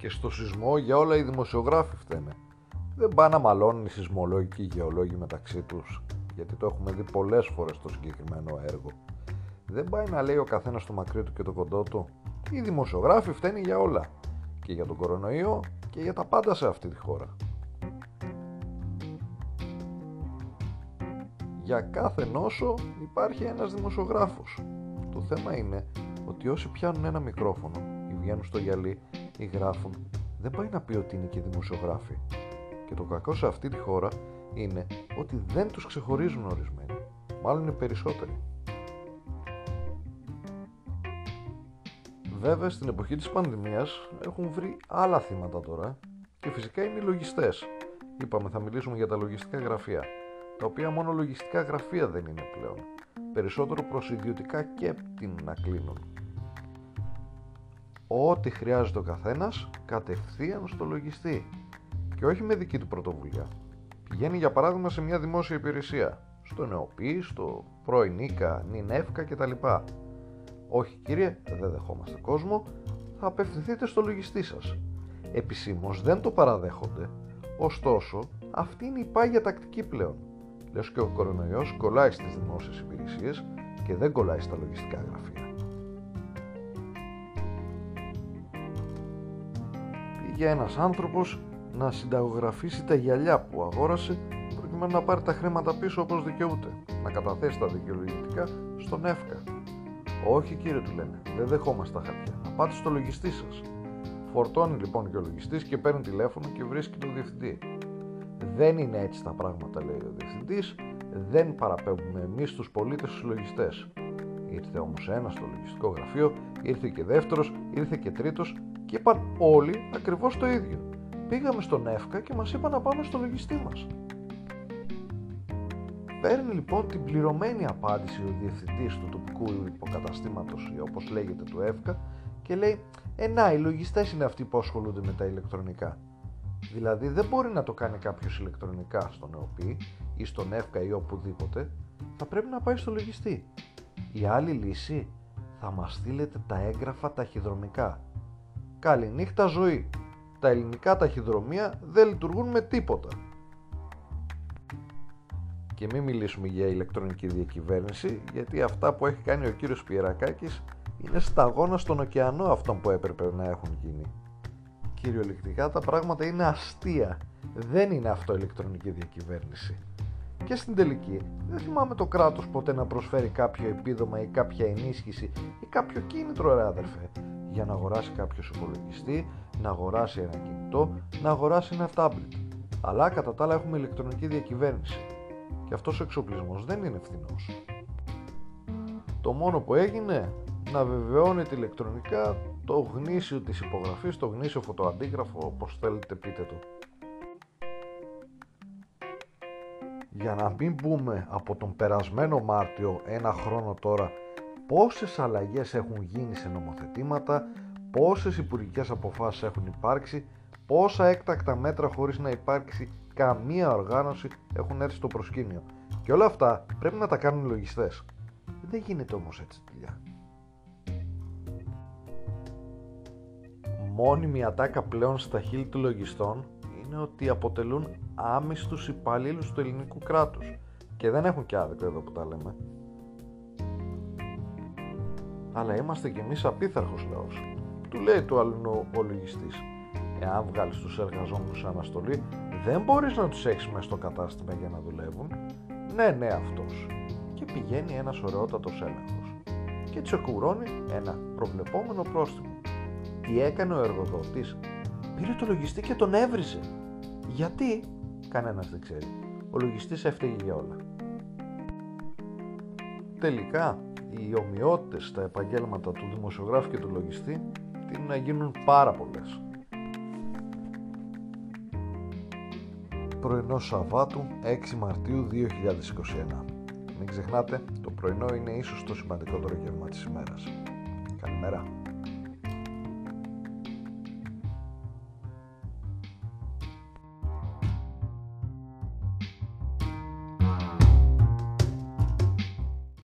Και στο σεισμό για όλα οι δημοσιογράφοι φταίνε. Δεν πάνε να μαλώνουν οι σεισμολόγοι και οι γεωλόγοι μεταξύ τους, γιατί το έχουμε δει πολλές φορές στο συγκεκριμένο έργο. Δεν πάει να λέει ο καθένας το μακρύ του και το κοντό του. Οι δημοσιογράφοι φταίνει για όλα. Και για τον κορονοϊό και για τα πάντα σε αυτή τη χώρα. Για κάθε νόσο υπάρχει ένας δημοσιογράφος. Το θέμα είναι ότι όσοι πιάνουν ένα μικρόφωνο ή βγαίνουν στο γυαλί ή γράφουν, δεν πάει να πει ότι είναι και δημοσιογράφοι. Και το κακό σε αυτή τη χώρα είναι ότι δεν τους ξεχωρίζουν ορισμένοι. Μάλλον είναι περισσότεροι. Βέβαια στην εποχή της πανδημίας έχουν βρει άλλα θύματα τώρα και φυσικά είναι οι λογιστές. Είπαμε θα μιλήσουμε για τα λογιστικά γραφεία, τα οποία μόνο λογιστικά γραφεία δεν είναι πλέον. Περισσότερο προς ιδιωτικά και την να κλείνουν. Ό,τι χρειάζεται ο καθένας κατευθείαν στο λογιστή και όχι με δική του πρωτοβουλία. Πηγαίνει για παράδειγμα σε μια δημόσια υπηρεσία, στο ΝΕΟΠΗ, στο πρώην ΙΚΑ, ΝΙΝΕΦΚΑ κτλ. Όχι κύριε, δεν δεχόμαστε κόσμο, θα απευθυνθείτε στο λογιστή σας. Επισήμως δεν το παραδέχονται, ωστόσο αυτή είναι η πάγια τακτική πλέον. Λες και ο κορονοϊός κολλάει στις δημόσιες υπηρεσίες και δεν κολλάει στα λογιστικά γραφεία. Πήγε ένας άνθρωπος να συνταγογραφήσει τα γυαλιά που αγόρασε προκειμένου να πάρει τα χρήματα πίσω όπως δικαιούται, να καταθέσει τα δικαιολογητικά στον ΕΦΚΑ. Όχι κύριε του λένε, δεν δεχόμαστε τα χαρτιά, να πάτε στο λογιστή σας. Φορτώνει λοιπόν και ο λογιστής και παίρνει τηλέφωνο και βρίσκει τον διευθυντή. Δεν είναι έτσι τα πράγματα λέει ο διευθυντής, δεν παραπέμπουμε εμείς τους πολίτες στους λογιστές. Ήρθε όμως ένας στο λογιστικό γραφείο, ήρθε και δεύτερος, ήρθε και τρίτος και είπαν όλοι ακριβώς το ίδιο. Πήγαμε στον ΕΦΚΑ και μας είπαν να πάμε στο λογιστή μας. Παίρνει λοιπόν την πληρωμένη απάντηση ο διευθυντής του τοπικού υποκαταστήματος ή όπως λέγεται του ΕΦΚΑ και λέει «Ε να, οι λογιστές είναι αυτοί που ασχολούνται με τα ηλεκτρονικά». Δηλαδή δεν μπορεί να το κάνει κάποιος ηλεκτρονικά στον ΕΟΠΗ ή στον ΕΦΚΑ ή οπουδήποτε, θα πρέπει να πάει στο λογιστή. Η άλλη λύση θα μας στείλετε τα έγγραφα ταχυδρομικά. Καληνύχτα ζωή. Τα ελληνικά ταχυδρομεία δεν λειτουργούν με τίποτα. Και μην μιλήσουμε για ηλεκτρονική διακυβέρνηση, γιατί αυτά που έχει κάνει ο κύριος Πιερακάκης είναι σταγόνα στον ωκεανό αυτών που έπρεπε να έχουν γίνει. Κυριολεκτικά τα πράγματα είναι αστεία. Δεν είναι αυτό ηλεκτρονική διακυβέρνηση. Και στην τελική, δεν θυμάμαι το κράτος ποτέ να προσφέρει κάποιο επίδομα ή κάποια ενίσχυση ή κάποιο κίνητρο, ρε αδερφέ, για να αγοράσει κάποιος υπολογιστή, να αγοράσει ένα κινητό, να αγοράσει ένα τάμπλετ. Αλλά κατά τα άλλα έχουμε ηλεκτρονική διακυβέρνηση. Και αυτός ο εξοπλισμός δεν είναι φθηνός. Το μόνο που έγινε να βεβαιώνεται ηλεκτρονικά το γνήσιο της υπογραφής, το γνήσιο φωτοαντίγραφο, όπως θέλετε πείτε το. Για να μην πούμε από τον περασμένο Μάρτιο, ένα χρόνο τώρα, πόσες αλλαγές έχουν γίνει σε νομοθετήματα, πόσες υπουργικές αποφάσεις έχουν υπάρξει, πόσα έκτακτα μέτρα χωρίς να υπάρξει καμία οργάνωση έχουν έρθει στο προσκήνιο. Και όλα αυτά πρέπει να τα κάνουν οι λογιστές. Δεν γίνεται όμως έτσι δουλειά. Μόνιμη ατάκα πλέον στα χείλη του λογιστών είναι ότι αποτελούν άμυστους υπαλλήλους του ελληνικού κράτους και δεν έχουν και άδικο εδώ που τα λέμε. Αλλά είμαστε κι εμείς απίθαρχος λαός. Του λέει το αλλού ο λογιστής. Εάν βγάλεις τους εργαζόμενους σε αναστολή, δεν μπορείς να τους έχεις μέσα στο κατάστημα για να δουλεύουν. Ναι, ναι αυτός. Και πηγαίνει ένας ωραιότατος έλεγχος. Και τσεκουρώνει ένα προβλεπόμενο πρόστιμο. Τι έκανε ο εργοδότης; Πήρε το λογιστή και τον έβρισε. Γιατί, κανένας δεν ξέρει. Ο λογιστής έφταιγε για όλα. Τελικά, οι ομοιότητες στα επαγγέλματα του δημοσιογράφου και του λογιστή τείνουν να γίνουν πάρα πολλές. Πρωινό Σαββάτου 6 Μαρτίου 2021. Μην ξεχνάτε, το πρωινό είναι ίσως το σημαντικότερο γεύμα της ημέρας. Καλημέρα.